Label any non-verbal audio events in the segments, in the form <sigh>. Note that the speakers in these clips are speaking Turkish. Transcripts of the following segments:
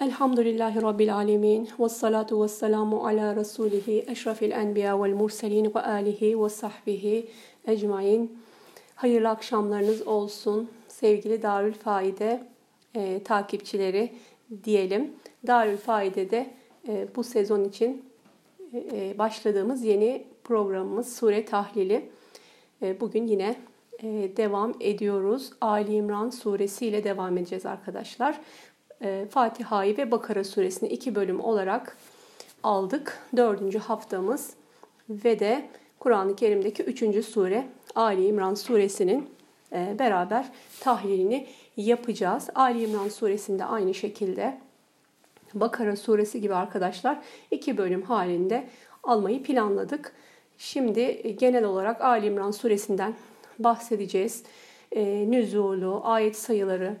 Elhamdülillahi Rabbil Alemin. Ve salatu ve selamu ala Resulihi eşrafil enbiya vel murselin ve alihi ve sahbihi ecmain. Hayırlı akşamlarınız olsun sevgili Darül Faide e, takipçileri diyelim. Darül Faide'de e, bu sezon için e, e, başladığımız yeni programımız Sure Tahlili. E, bugün yine e, devam ediyoruz. Ali İmran suresi ile devam edeceğiz arkadaşlar. E, Fatiha'yı ve Bakara suresini iki bölüm olarak aldık. Dördüncü haftamız ve de Kur'an-ı Kerim'deki üçüncü sure Ali İmran suresinin e, beraber tahlilini yapacağız. Ali İmran suresinde aynı şekilde Bakara suresi gibi arkadaşlar iki bölüm halinde almayı planladık. Şimdi genel olarak Ali İmran suresinden bahsedeceğiz. E, nüzulu, ayet sayıları,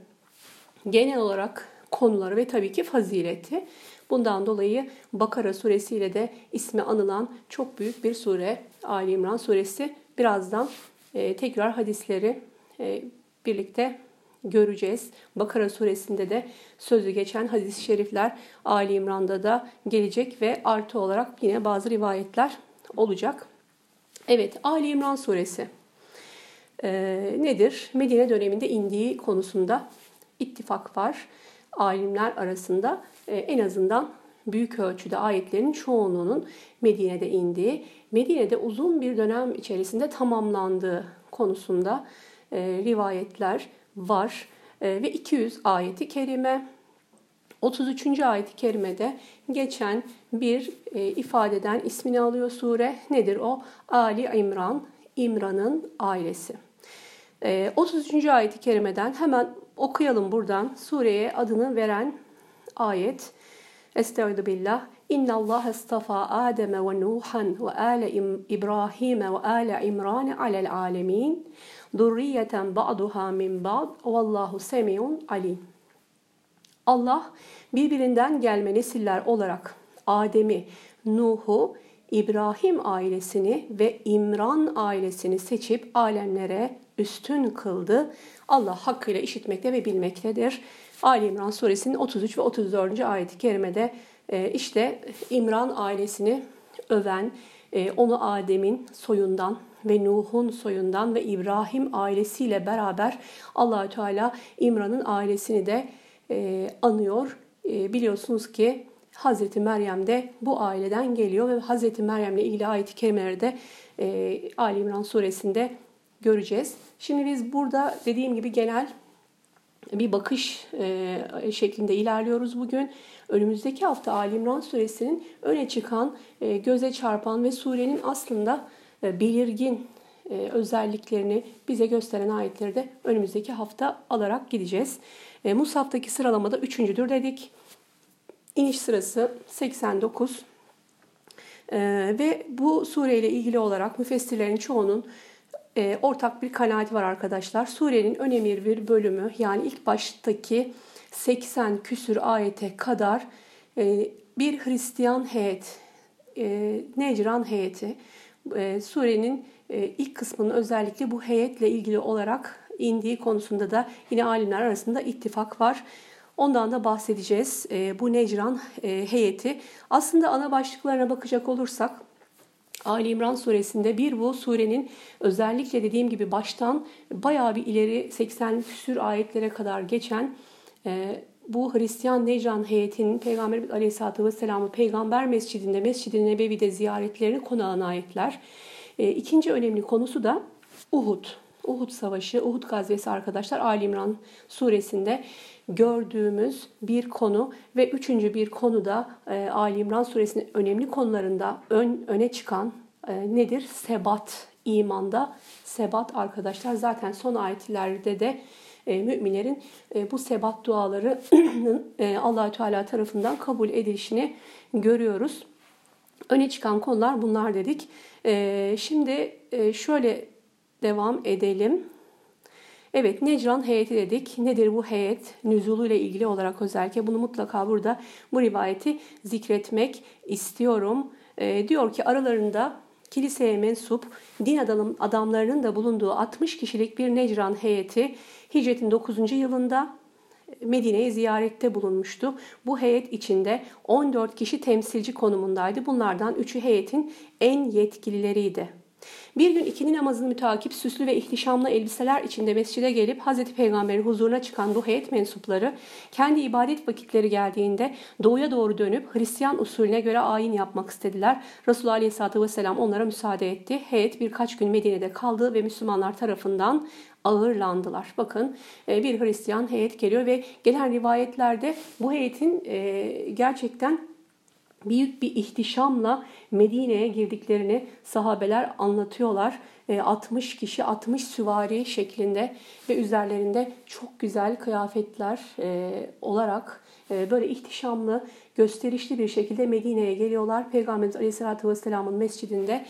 genel olarak konuları ve tabii ki fazileti. Bundan dolayı Bakara suresiyle de ismi anılan çok büyük bir sure Ali İmran suresi. Birazdan e, tekrar hadisleri e, birlikte göreceğiz. Bakara suresinde de sözü geçen hadis-i şerifler Ali İmran'da da gelecek ve artı olarak yine bazı rivayetler olacak. Evet Ali İmran suresi e, nedir? Medine döneminde indiği konusunda ittifak var alimler arasında e, en azından büyük ölçüde ayetlerin çoğunluğunun Medine'de indiği, Medine'de uzun bir dönem içerisinde tamamlandığı konusunda e, rivayetler var. E, ve 200 ayeti kerime 33. ayet-i kerimede geçen bir ifadeden ismini alıyor sure. Nedir o? Ali İmran, İmran'ın ailesi. E, 33. ayet-i kerimeden hemen okuyalım buradan. Sureye adını veren ayet. Estaizu billah. İnna Allah estafa Adem ve Nuhan ve ale İbrahim ve ale İmran alel alemin. Durriyeten ba'duha min ba'd. Vallahu semiun alim. Allah birbirinden gelme nesiller olarak Adem'i, Nuh'u, İbrahim ailesini ve İmran ailesini seçip alemlere üstün kıldı. Allah hakkıyla işitmekte ve bilmektedir. Ali İmran suresinin 33 ve 34. ayet-i kerimede e, işte İmran ailesini öven, e, onu Adem'in soyundan ve Nuh'un soyundan ve İbrahim ailesiyle beraber Allahü Teala İmran'ın ailesini de e, anıyor. Biliyorsunuz ki Hazreti Meryem de bu aileden geliyor ve Hazreti Meryem'le ilgili ayet-i kerimeleri de Ali İmran suresinde göreceğiz. Şimdi biz burada dediğim gibi genel bir bakış e, şeklinde ilerliyoruz bugün. Önümüzdeki hafta Ali İmran suresinin öne çıkan, e, göze çarpan ve surenin aslında e, belirgin özelliklerini bize gösteren ayetleri de önümüzdeki hafta alarak gideceğiz. E, Musaf'taki sıralamada üçüncüdür dedik. İniş sırası 89. E, ve bu sureyle ilgili olarak müfessirlerin çoğunun e, ortak bir kanaati var arkadaşlar. Surenin önemli bir bölümü yani ilk baştaki 80 küsür ayete kadar e, bir Hristiyan heyet, e, Necran heyeti, e, surenin e, ilk kısmının özellikle bu heyetle ilgili olarak indiği konusunda da yine alimler arasında ittifak var. Ondan da bahsedeceğiz. E, bu Necran e, heyeti aslında ana başlıklarına bakacak olursak Ali İmran suresinde bir bu surenin özellikle dediğim gibi baştan bayağı bir ileri 80 küsür ayetlere kadar geçen e, bu Hristiyan Necran heyetinin Peygamber Aleyhisselatü Vesselam'ı Peygamber Mescidinde, Mescid-i Nebevi'de ziyaretlerini konu alan ayetler. E, ikinci önemli konusu da Uhud. Uhud Savaşı, Uhud gazvesi arkadaşlar Ali İmran suresinde gördüğümüz bir konu ve üçüncü bir konu da e, Ali İmran suresinin önemli konularında ön, öne çıkan e, nedir? Sebat, imanda sebat arkadaşlar. Zaten son ayetlerde de e, müminlerin e, bu sebat duaları <clears throat> e, Allahü Teala tarafından kabul edilişini görüyoruz. Öne çıkan konular bunlar dedik. E, şimdi e, şöyle devam edelim. Evet Necran heyeti dedik. Nedir bu heyet? Nüzulu ile ilgili olarak özellikle bunu mutlaka burada bu rivayeti zikretmek istiyorum. E, diyor ki aralarında kiliseye mensup din adam, adamlarının da bulunduğu 60 kişilik bir Necran heyeti hicretin 9. yılında Medine'ye ziyarette bulunmuştu. Bu heyet içinde 14 kişi temsilci konumundaydı. Bunlardan 3'ü heyetin en yetkilileriydi. Bir gün ikindi namazını mütakip süslü ve ihtişamlı elbiseler içinde mescide gelip Hazreti Peygamber'in huzuruna çıkan bu heyet mensupları kendi ibadet vakitleri geldiğinde doğuya doğru dönüp Hristiyan usulüne göre ayin yapmak istediler. Resulullah Aleyhisselatü Vesselam onlara müsaade etti. Heyet birkaç gün Medine'de kaldı ve Müslümanlar tarafından ağırlandılar. Bakın e, bir Hristiyan heyet geliyor ve gelen rivayetlerde bu heyetin e, gerçekten büyük bir ihtişamla Medine'ye girdiklerini sahabeler anlatıyorlar. 60 e, kişi 60 süvari şeklinde ve üzerlerinde çok güzel kıyafetler e, olarak e, böyle ihtişamlı, gösterişli bir şekilde Medine'ye geliyorlar. Peygamberimiz Aleyhisselatü Vesselam'ın mescidinde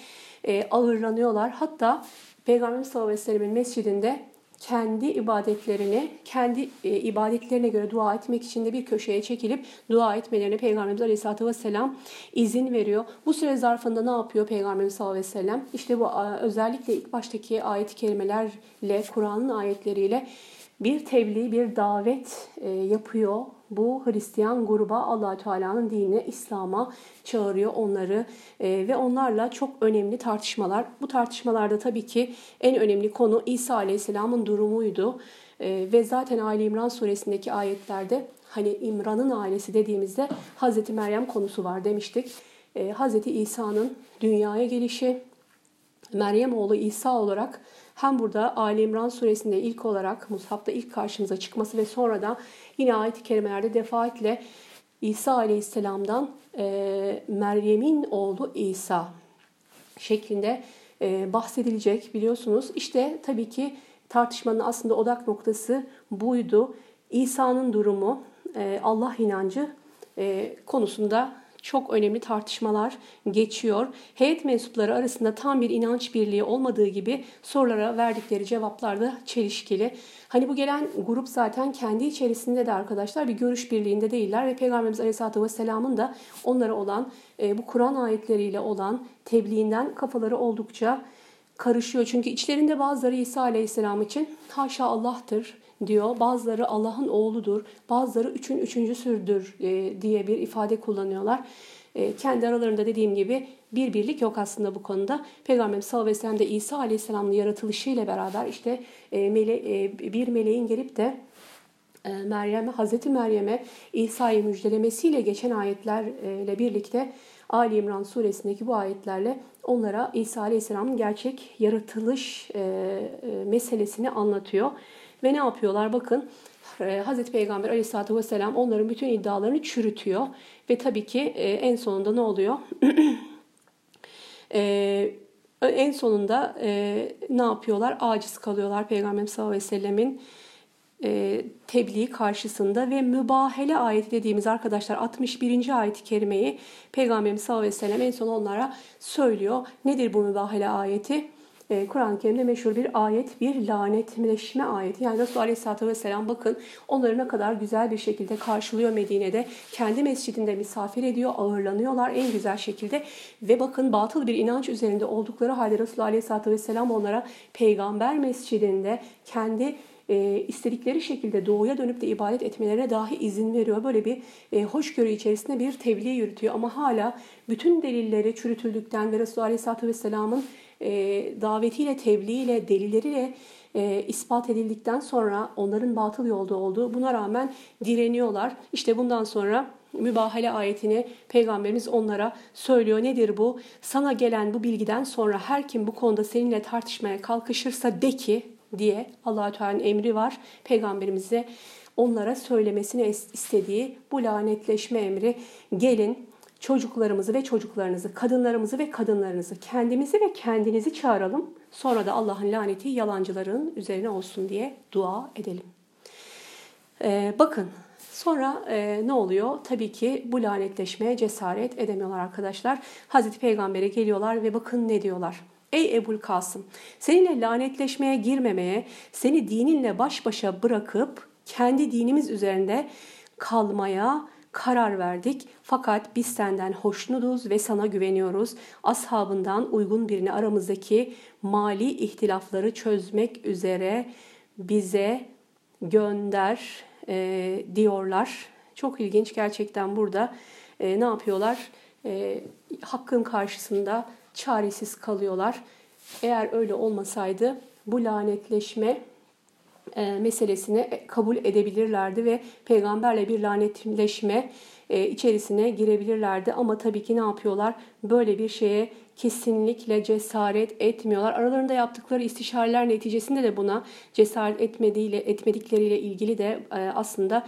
ağırlanıyorlar. Hatta Peygamberimiz sallallahu aleyhi ve sellem'in mescidinde kendi ibadetlerini, kendi e, ibadetlerine göre dua etmek için de bir köşeye çekilip dua etmelerine Peygamberimiz Aleyhisselatü Vesselam izin veriyor. Bu süre zarfında ne yapıyor Peygamberimiz sallallahu aleyhi ve sellem? İşte bu özellikle ilk baştaki ayet-i kerimelerle, Kur'an'ın ayetleriyle bir tebliğ, bir davet e, yapıyor. Bu Hristiyan gruba allah Teala'nın dinine, İslam'a çağırıyor onları e, ve onlarla çok önemli tartışmalar. Bu tartışmalarda tabii ki en önemli konu İsa Aleyhisselam'ın durumuydu. E, ve zaten Ali İmran suresindeki ayetlerde hani İmran'ın ailesi dediğimizde Hazreti Meryem konusu var demiştik. Hazreti İsa'nın dünyaya gelişi, Meryem oğlu İsa olarak hem burada Ali İmran suresinde ilk olarak Mushaf'ta ilk karşımıza çıkması ve sonra da yine ayet-i kerimelerde defaatle İsa aleyhisselamdan e, Meryem'in oğlu İsa şeklinde e, bahsedilecek biliyorsunuz. İşte tabii ki tartışmanın aslında odak noktası buydu. İsa'nın durumu, e, Allah inancı e, konusunda çok önemli tartışmalar geçiyor. Heyet mensupları arasında tam bir inanç birliği olmadığı gibi sorulara verdikleri cevaplar da çelişkili. Hani bu gelen grup zaten kendi içerisinde de arkadaşlar bir görüş birliğinde değiller ve Peygamberimiz Aleyhisselatü Vesselam'ın da onlara olan e, bu Kur'an ayetleriyle olan tebliğinden kafaları oldukça karışıyor. Çünkü içlerinde bazıları İsa Aleyhisselam için haşa Allah'tır diyor. Bazıları Allah'ın oğludur, bazıları üçün üçüncüsüdür e, diye bir ifade kullanıyorlar. E, kendi aralarında dediğim gibi bir birlik yok aslında bu konuda. Peygamberimiz sallallahu aleyhi ve sellem de İsa aleyhisselamın yaratılışıyla beraber işte e, mele, bir meleğin gelip de Meryem'e, Hazreti Meryem'e İsa'yı müjdelemesiyle geçen ayetlerle birlikte Ali İmran suresindeki bu ayetlerle onlara İsa Aleyhisselam'ın gerçek yaratılış meselesini anlatıyor. Ve ne yapıyorlar? Bakın e, Hazreti Peygamber aleyhissalatü vesselam onların bütün iddialarını çürütüyor. Ve tabii ki e, en sonunda ne oluyor? <clears throat> e, en sonunda ne yapıyorlar? Aciz kalıyorlar Peygamber sallallahu aleyhi ve sellemin tebliği karşısında ve mübahele ayeti dediğimiz arkadaşlar 61. ayet-i kerimeyi Peygamberimiz sallallahu aleyhi ve sellem en son onlara söylüyor. Nedir bu mübahele ayeti? E, Kur'an-ı Kerim'de meşhur bir ayet, bir lanetleşme ayeti. Yani Resulullah Aleyhisselatü Vesselam bakın onları ne kadar güzel bir şekilde karşılıyor Medine'de. Kendi mescidinde misafir ediyor, ağırlanıyorlar en güzel şekilde. Ve bakın batıl bir inanç üzerinde oldukları halde Resulullah Aleyhisselatü Vesselam onlara peygamber mescidinde kendi e, istedikleri şekilde doğuya dönüp de ibadet etmelerine dahi izin veriyor. Böyle bir e, hoşgörü içerisinde bir tebliğ yürütüyor. Ama hala bütün delilleri çürütüldükten ve Resulullah Aleyhisselatü Vesselam'ın e, davetiyle, tebliğiyle, delilleriyle e, ispat edildikten sonra onların batıl yolda olduğu buna rağmen direniyorlar. İşte bundan sonra mübahale ayetini Peygamberimiz onlara söylüyor. Nedir bu? Sana gelen bu bilgiden sonra her kim bu konuda seninle tartışmaya kalkışırsa de ki diye allah Teala'nın emri var. Peygamberimize onlara söylemesini istediği bu lanetleşme emri gelin çocuklarımızı ve çocuklarınızı, kadınlarımızı ve kadınlarınızı, kendimizi ve kendinizi çağıralım. Sonra da Allah'ın laneti yalancıların üzerine olsun diye dua edelim. Ee, bakın sonra e, ne oluyor? Tabii ki bu lanetleşmeye cesaret edemiyorlar arkadaşlar. Hazreti Peygamber'e geliyorlar ve bakın ne diyorlar. Ey Ebul Kasım, seninle lanetleşmeye girmemeye, seni dininle baş başa bırakıp kendi dinimiz üzerinde kalmaya karar verdik. Fakat biz senden hoşnutuz ve sana güveniyoruz. Ashabından uygun birini aramızdaki mali ihtilafları çözmek üzere bize gönder e, diyorlar. Çok ilginç gerçekten burada e, ne yapıyorlar? E, hakkın karşısında çaresiz kalıyorlar. Eğer öyle olmasaydı bu lanetleşme meselesini kabul edebilirlerdi ve peygamberle bir lanetleşme e, içerisine girebilirlerdi. Ama tabii ki ne yapıyorlar? Böyle bir şeye kesinlikle cesaret etmiyorlar. Aralarında yaptıkları istişareler neticesinde de buna cesaret etmediğiyle etmedikleriyle ilgili de e, aslında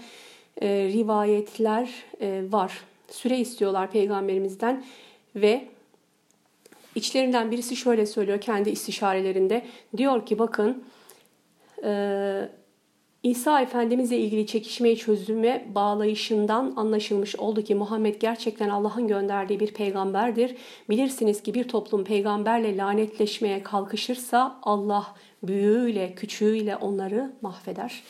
e, rivayetler e, var. Süre istiyorlar peygamberimizden ve içlerinden birisi şöyle söylüyor kendi istişarelerinde. Diyor ki bakın e, İsa Efendimizle ilgili çekişmeyi çözüme bağlayışından anlaşılmış oldu ki Muhammed gerçekten Allah'ın gönderdiği bir peygamberdir. Bilirsiniz ki bir toplum peygamberle lanetleşmeye kalkışırsa Allah büyüğüyle küçüğüyle onları mahveder.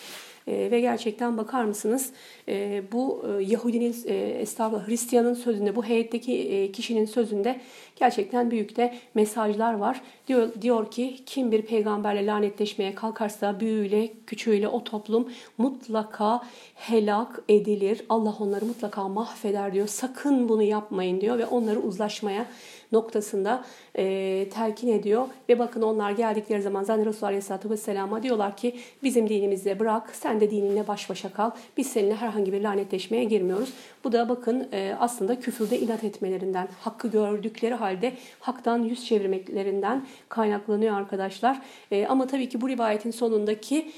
E, ve gerçekten bakar mısınız e, bu e, Yahudinin e, estağfurullah Hristiyanın sözünde bu heyetteki e, kişinin sözünde gerçekten büyük de mesajlar var. Diyor, diyor ki kim bir peygamberle lanetleşmeye kalkarsa büyüğüyle küçüğüyle o toplum mutlaka helak edilir. Allah onları mutlaka mahveder diyor. Sakın bunu yapmayın diyor ve onları uzlaşmaya noktasında e, telkin ediyor. Ve bakın onlar geldikleri zaman zaten Resulullah Aleyhisselatü Vesselam'a diyorlar ki bizim dinimizde bırak sen de dininle baş başa kal. Biz seninle herhangi bir lanetleşmeye girmiyoruz. Bu da bakın e, aslında küfürde inat etmelerinden, hakkı gördükleri halde haktan yüz çevirmeklerinden kaynaklanıyor arkadaşlar. E, ama tabii ki bu rivayetin sonundaki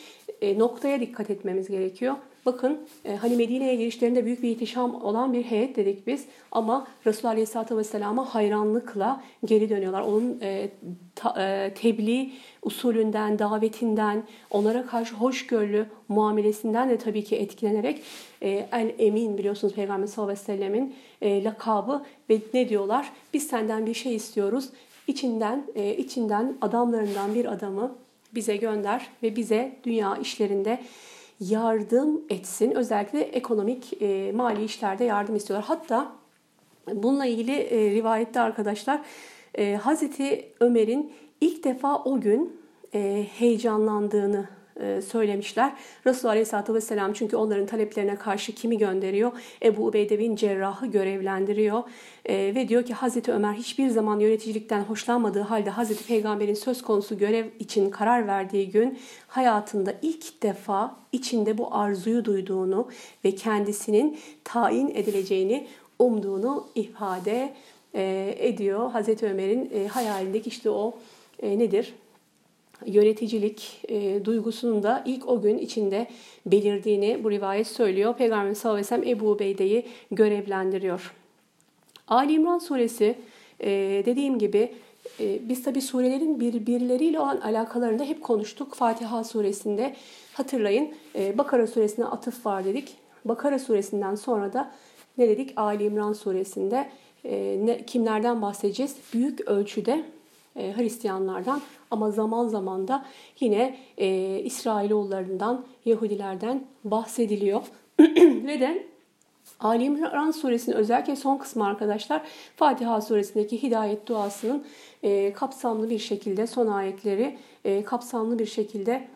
noktaya dikkat etmemiz gerekiyor. Bakın e, hani Medine'ye girişlerinde büyük bir ihtişam olan bir heyet dedik biz ama Resulullah Aleyhisselatü Vesselam'a hayranlıkla geri dönüyorlar. Onun e, e, tebliğ usulünden, davetinden, onlara karşı hoşgörülü muamelesinden de tabii ki etkilenerek e, El Emin biliyorsunuz Peygamber sallallahu aleyhi ve sellemin e, lakabı ve ne diyorlar? Biz senden bir şey istiyoruz. İçinden, e, içinden adamlarından bir adamı bize gönder ve bize dünya işlerinde yardım etsin. Özellikle ekonomik, e, mali işlerde yardım istiyorlar. Hatta bununla ilgili e, rivayette arkadaşlar e, Hazreti Ömer'in ilk defa o gün e, heyecanlandığını söylemişler. Resulullah Aleyhisselatü Vesselam çünkü onların taleplerine karşı kimi gönderiyor? Ebu Ubeyde bin Cerrah'ı görevlendiriyor. E, ve diyor ki Hazreti Ömer hiçbir zaman yöneticilikten hoşlanmadığı halde Hazreti Peygamber'in söz konusu görev için karar verdiği gün hayatında ilk defa içinde bu arzuyu duyduğunu ve kendisinin tayin edileceğini umduğunu ifade e, ediyor. Hazreti Ömer'in hayalindeki işte o nedir? Yöneticilik e, duygusunun da ilk o gün içinde belirdiğini bu rivayet söylüyor. Peygamber sallallahu aleyhi ve sellem Ebu Ubeyde'yi görevlendiriyor. Ali İmran suresi e, dediğim gibi e, biz tabi surelerin birbirleriyle olan alakalarında hep konuştuk. Fatiha suresinde hatırlayın e, Bakara suresine atıf var dedik. Bakara suresinden sonra da ne dedik? Ali İmran suresinde e, ne, kimlerden bahsedeceğiz? Büyük ölçüde e, Hristiyanlardan ama zaman zaman da yine e, İsrailoğullarından, Yahudilerden bahsediliyor. <clears throat> Ve de Ali İmran suresinin özellikle son kısmı arkadaşlar Fatiha suresindeki hidayet duasının e, kapsamlı bir şekilde son ayetleri e, kapsamlı bir şekilde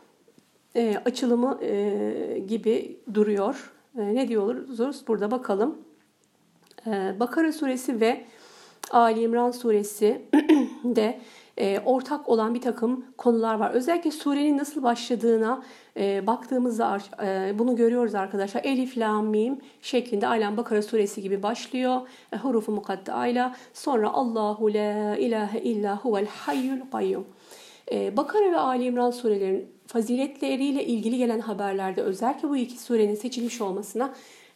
e, açılımı e, gibi duruyor. E, ne diyoruz burada bakalım. E, Bakara suresi ve Ali İmran suresi <clears throat> de e, ortak olan bir takım konular var. Özellikle surenin nasıl başladığına e, baktığımızda e, bunu görüyoruz arkadaşlar. Elif, la, mim şeklinde Alem Bakara suresi gibi başlıyor. E, hurufu mukaddayla. Sonra Allahu la ilahe illa huvel hayyul kayyum. Bakara ve Ali İmran surelerin faziletleriyle ilgili gelen haberlerde özellikle bu iki surenin seçilmiş olmasına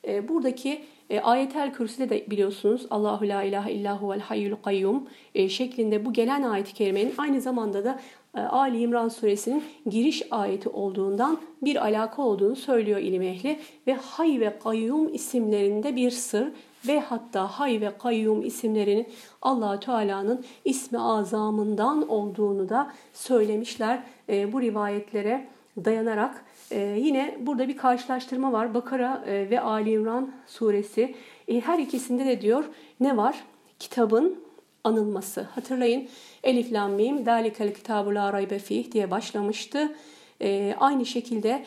e, buradaki e, Ayetel Kürsü'de de biliyorsunuz Allahu la ilahe illa huvel hayyul kayyum e, şeklinde bu gelen ayet-i kerimenin aynı zamanda da e, Ali İmran suresinin giriş ayeti olduğundan bir alaka olduğunu söylüyor ilim ehli ve Hay ve Kayyum isimlerinde bir sır ve hatta Hay ve Kayyum isimlerinin allah Teala'nın ismi azamından olduğunu da söylemişler. E, bu rivayetlere dayanarak. Ee, yine burada bir karşılaştırma var. Bakara e, ve Ali İmran suresi. E, her ikisinde de diyor ne var? Kitabın anılması. Hatırlayın Elif Lam Mim Dalikel Kitabu La Fih diye başlamıştı. E, aynı şekilde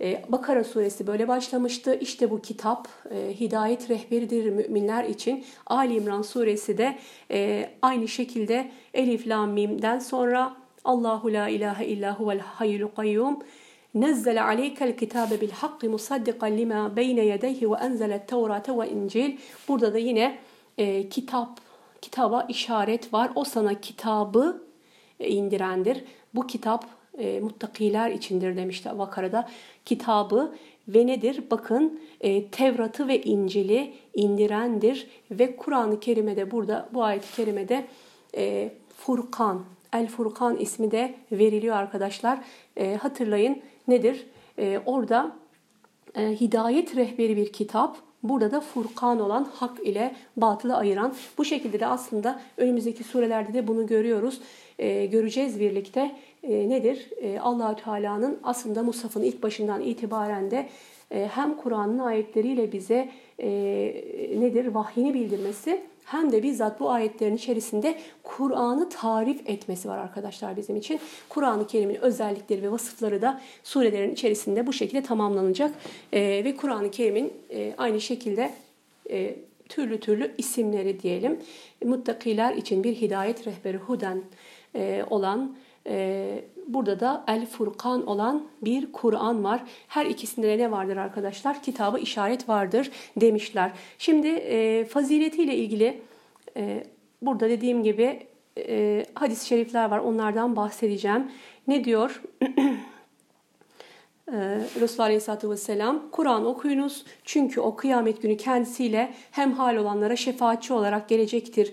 Ee, Bakara suresi böyle başlamıştı. İşte bu kitap e, hidayet rehberidir müminler için. Ali İmran suresi de e, aynı şekilde Elif Lam Mim'den sonra Allahu la ilahe illa huvel hayyul kayyum. Nezzele aleykel kitabe bil hakkı musaddiqan lima beyne yedeyhi ve enzelet tevrate ve incil. Burada da yine e, kitap, kitaba işaret var. O sana kitabı e, indirendir. Bu kitap e, muttakiler içindir demişti Vakara'da. Kitabı ve nedir? Bakın e, Tevrat'ı ve İncil'i indirendir ve Kur'an-ı Kerim'de burada bu ayet-i kerimede e, Furkan El Furkan ismi de veriliyor arkadaşlar. E, hatırlayın nedir? E, orada e, hidayet rehberi bir kitap. Burada da Furkan olan hak ile batılı ayıran. Bu şekilde de aslında önümüzdeki surelerde de bunu görüyoruz. E, göreceğiz birlikte. E, nedir? E, allah Teala'nın aslında Musaf'ın ilk başından itibaren de e, hem Kur'an'ın ayetleriyle bize e, nedir? Vahyini bildirmesi hem de bizzat bu ayetlerin içerisinde Kur'an'ı tarif etmesi var arkadaşlar bizim için. Kur'an-ı Kerim'in özellikleri ve vasıfları da surelerin içerisinde bu şekilde tamamlanacak. E, ve Kur'an-ı Kerim'in e, aynı şekilde e, türlü türlü isimleri diyelim. Muttakiler için bir hidayet rehberi huden e, olan e, burada da El Furkan olan bir Kur'an var. Her ikisinde de ne vardır arkadaşlar? Kitabı işaret vardır demişler. Şimdi e, faziletiyle ilgili e, burada dediğim gibi e, hadis-i şerifler var. Onlardan bahsedeceğim. Ne diyor? Ee, <clears throat> Resulullah Aleyhisselatü Vesselam Kur'an okuyunuz çünkü o kıyamet günü kendisiyle hem hal olanlara şefaatçi olarak gelecektir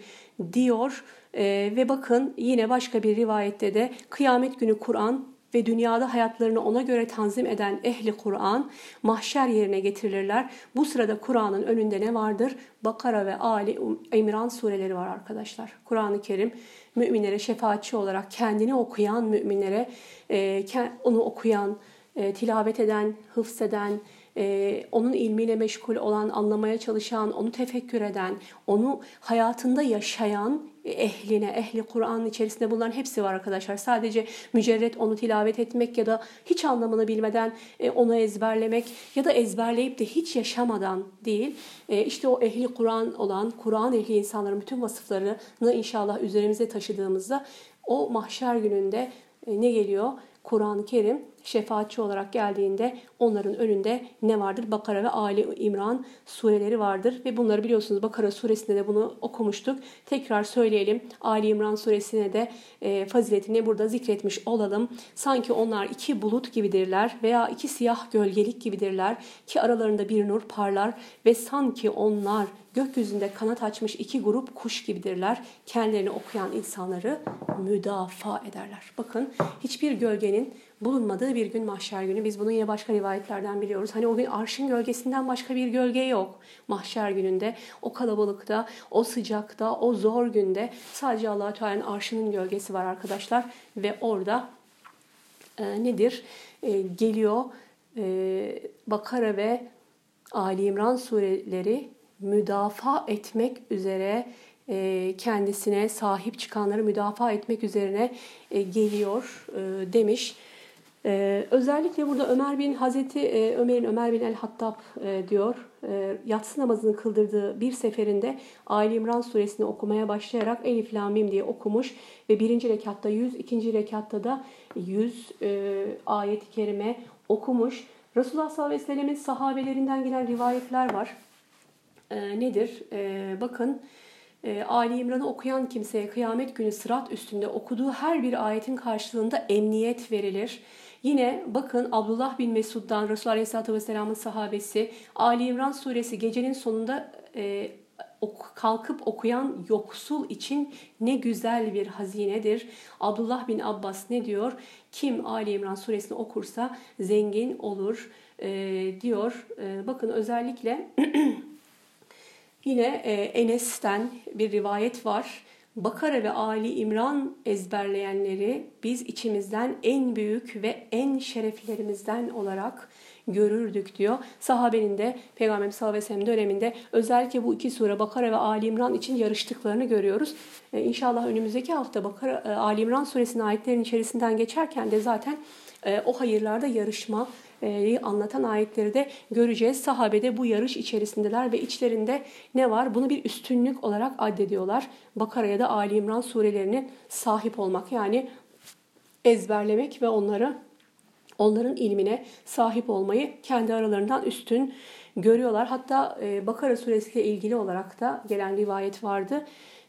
diyor. Ee, ve bakın yine başka bir rivayette de kıyamet günü Kur'an ve dünyada hayatlarını ona göre tanzim eden ehli Kur'an mahşer yerine getirilirler. Bu sırada Kur'an'ın önünde ne vardır? Bakara ve Ali İmran sureleri var arkadaşlar. Kur'an-ı Kerim müminlere şefaatçi olarak kendini okuyan müminlere, e, onu okuyan, e, tilavet eden, hıfzeden, e, onun ilmiyle meşgul olan, anlamaya çalışan, onu tefekkür eden, onu hayatında yaşayan ehline, ehli Kur'an'ın içerisinde bunların hepsi var arkadaşlar. Sadece mücerret onu tilavet etmek ya da hiç anlamını bilmeden e, onu ezberlemek ya da ezberleyip de hiç yaşamadan değil. E, işte o ehli Kur'an olan, Kur'an ehli insanların bütün vasıflarını inşallah üzerimize taşıdığımızda o mahşer gününde e, ne geliyor? Kur'an-ı Kerim şefaatçi olarak geldiğinde onların önünde ne vardır? Bakara ve Ali İmran sureleri vardır ve bunları biliyorsunuz Bakara suresinde de bunu okumuştuk. Tekrar söyleyelim. Ali İmran suresine de e, faziletini burada zikretmiş olalım. Sanki onlar iki bulut gibidirler veya iki siyah gölgelik gibidirler ki aralarında bir nur parlar ve sanki onlar gökyüzünde kanat açmış iki grup kuş gibidirler. Kendilerini okuyan insanları müdafaa ederler. Bakın hiçbir gölgenin bulunmadığı bir gün mahşer günü. Biz bunu yine başka rivayetlerden biliyoruz. Hani o gün arşın gölgesinden başka bir gölge yok mahşer gününde. O kalabalıkta, o sıcakta, o zor günde sadece allah Teala'nın arşının gölgesi var arkadaşlar. Ve orada e, nedir? E, geliyor e, Bakara ve Ali İmran sureleri müdafaa etmek üzere e, kendisine sahip çıkanları müdafaa etmek üzerine e, geliyor e, demiş. Ee, özellikle burada Ömer bin Hazreti e, Ömer'in Ömer bin el Hattab e, diyor. E, yatsı namazını kıldırdığı bir seferinde Ali İmran suresini okumaya başlayarak Elif Lam Mim diye okumuş ve birinci rekatta 100, ikinci rekatta da 100 e, ayet-i kerime okumuş. Resulullah sallallahu aleyhi ve sellemin sahabelerinden gelen rivayetler var. E, nedir? E, bakın e, Ali İmran'ı okuyan kimseye kıyamet günü sırat üstünde okuduğu her bir ayetin karşılığında emniyet verilir. Yine bakın Abdullah bin Mesud'dan Resulullah Aleyhisselatü Vesselam'ın sahabesi Ali İmran suresi gecenin sonunda e, kalkıp okuyan yoksul için ne güzel bir hazinedir. Abdullah bin Abbas ne diyor? Kim Ali İmran suresini okursa zengin olur e, diyor. E, bakın özellikle <clears throat> yine e, Enes'ten bir rivayet var. Bakara ve Ali İmran ezberleyenleri biz içimizden en büyük ve en şereflerimizden olarak görürdük diyor. Sahabenin de Peygamber sallallahu aleyhi ve sellem döneminde özellikle bu iki sure Bakara ve Ali İmran için yarıştıklarını görüyoruz. Ee, inşallah önümüzdeki hafta Bakara, e, Ali İmran suresinin ayetlerin içerisinden geçerken de zaten e, o hayırlarda yarışma anlatan ayetleri de göreceğiz. Sahabede bu yarış içerisindeler ve içlerinde ne var? Bunu bir üstünlük olarak addediyorlar. Bakara ya da Ali İmran surelerini sahip olmak yani ezberlemek ve onları onların ilmine sahip olmayı kendi aralarından üstün görüyorlar. Hatta e, Bakara suresiyle ilgili olarak da gelen rivayet vardı.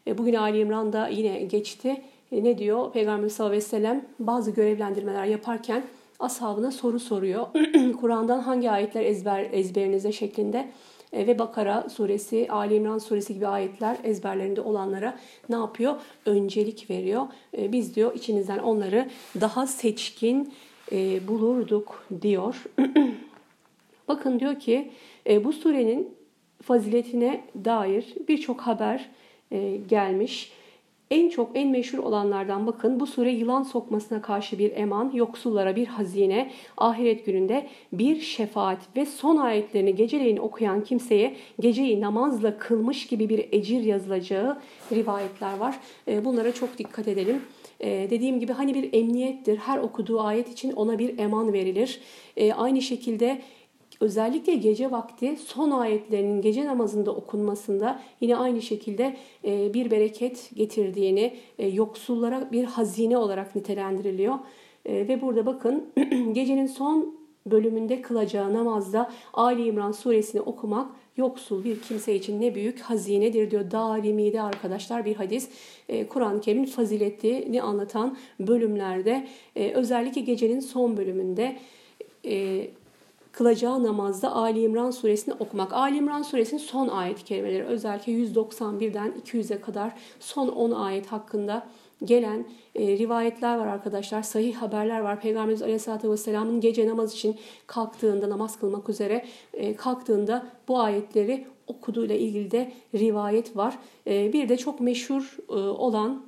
E, bugün Ali İmran'da yine geçti. E, ne diyor? Peygamber sallallahu aleyhi ve sellem bazı görevlendirmeler yaparken ashabına soru soruyor. <clears throat> Kur'an'dan hangi ayetler ezber ezberinize şeklinde ve Bakara suresi, Ali İmran suresi gibi ayetler ezberlerinde olanlara ne yapıyor? Öncelik veriyor. Biz diyor içinizden onları daha seçkin bulurduk diyor. <clears throat> Bakın diyor ki bu surenin faziletine dair birçok haber gelmiş. En çok en meşhur olanlardan bakın bu sure yılan sokmasına karşı bir eman, yoksullara bir hazine, ahiret gününde bir şefaat ve son ayetlerini geceleyin okuyan kimseye geceyi namazla kılmış gibi bir ecir yazılacağı rivayetler var. E, bunlara çok dikkat edelim. Ee, dediğim gibi hani bir emniyettir. Her okuduğu ayet için ona bir eman verilir. Ee, aynı şekilde özellikle gece vakti son ayetlerinin gece namazında okunmasında yine aynı şekilde e, bir bereket getirdiğini, e, yoksullara bir hazine olarak nitelendiriliyor. E, ve burada bakın <clears throat> gecenin son bölümünde kılacağı namazda Ali İmran suresini okumak yoksul bir kimse için ne büyük hazinedir diyor. Darimi'de arkadaşlar bir hadis. Kur'an-ı Kerim'in faziletini anlatan bölümlerde özellikle gecenin son bölümünde kılacağı namazda Ali İmran suresini okumak. Ali İmran suresinin son ayet kelimeleri özellikle 191'den 200'e kadar son 10 ayet hakkında gelen e, rivayetler var arkadaşlar. Sahih haberler var. Peygamberimiz Aleyhisselatü Vesselam'ın gece namaz için kalktığında, namaz kılmak üzere e, kalktığında bu ayetleri okuduğuyla ilgili de rivayet var. E, bir de çok meşhur e, olan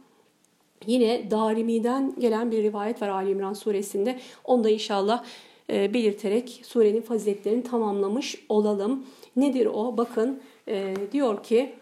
Yine Darimi'den gelen bir rivayet var Ali İmran suresinde. Onu da inşallah e, belirterek surenin faziletlerini tamamlamış olalım. Nedir o? Bakın e, diyor ki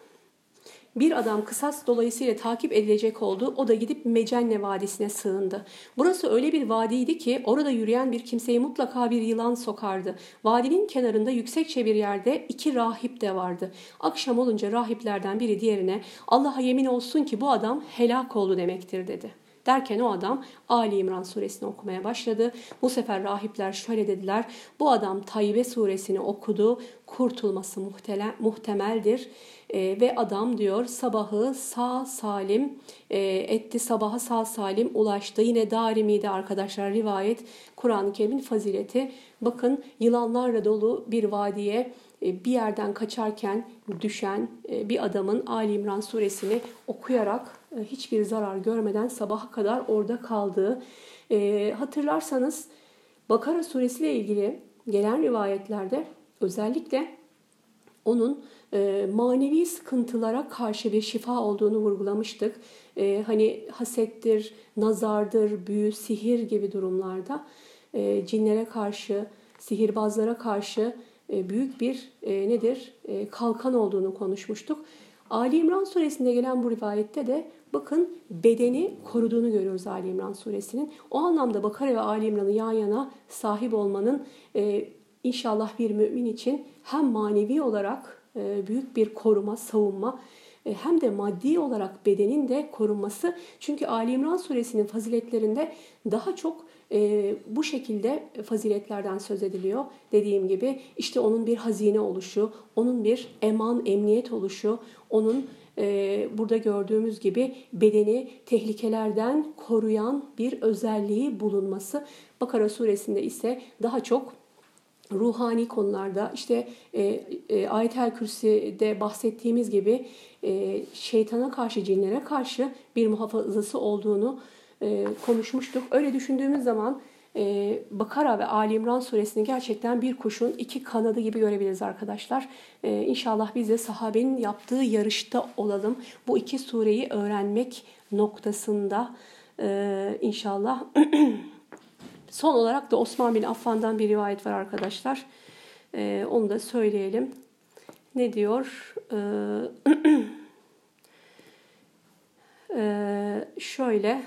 bir adam kısas dolayısıyla takip edilecek oldu. O da gidip Mecenne Vadisi'ne sığındı. Burası öyle bir vadiydi ki orada yürüyen bir kimseyi mutlaka bir yılan sokardı. Vadinin kenarında yüksekçe bir yerde iki rahip de vardı. Akşam olunca rahiplerden biri diğerine Allah'a yemin olsun ki bu adam helak oldu demektir dedi. Derken o adam Ali İmran suresini okumaya başladı. Bu sefer rahipler şöyle dediler. Bu adam Tayyibe suresini okudu. Kurtulması muhtemeldir. E, ve adam diyor sabahı sağ salim e, etti. Sabaha sağ salim ulaştı. Yine Darimi'de arkadaşlar rivayet Kur'an-ı Kerim'in fazileti. Bakın yılanlarla dolu bir vadiye e, bir yerden kaçarken düşen e, bir adamın Ali İmran suresini okuyarak hiçbir zarar görmeden sabaha kadar orada kaldığı. Hatırlarsanız Bakara suresiyle ilgili gelen rivayetlerde özellikle onun manevi sıkıntılara karşı bir şifa olduğunu vurgulamıştık. Hani hasettir, nazardır, büyü, sihir gibi durumlarda cinlere karşı, sihirbazlara karşı e, büyük bir e, nedir e, kalkan olduğunu konuşmuştuk. Ali İmran suresinde gelen bu rivayette de bakın bedeni koruduğunu görüyoruz Ali İmran suresinin. O anlamda Bakara ve Ali İmran'ı yan yana sahip olmanın inşallah bir mümin için hem manevi olarak büyük bir koruma, savunma hem de maddi olarak bedenin de korunması. Çünkü Ali İmran suresinin faziletlerinde daha çok e, bu şekilde faziletlerden söz ediliyor. Dediğim gibi işte onun bir hazine oluşu, onun bir eman, emniyet oluşu, onun e, burada gördüğümüz gibi bedeni tehlikelerden koruyan bir özelliği bulunması. Bakara suresinde ise daha çok ruhani konularda işte e, e, Ayet-el Kürsi'de bahsettiğimiz gibi e, şeytana karşı, cinlere karşı bir muhafazası olduğunu e, konuşmuştuk. Öyle düşündüğümüz zaman e, Bakara ve Ali İmran suresini gerçekten bir kuşun iki kanadı gibi görebiliriz arkadaşlar. E, inşallah biz de sahabenin yaptığı yarışta olalım. Bu iki sureyi öğrenmek noktasında e, inşallah. <clears throat> Son olarak da Osman bin Affan'dan bir rivayet var arkadaşlar. E, onu da söyleyelim. Ne diyor? E, <clears throat> e, şöyle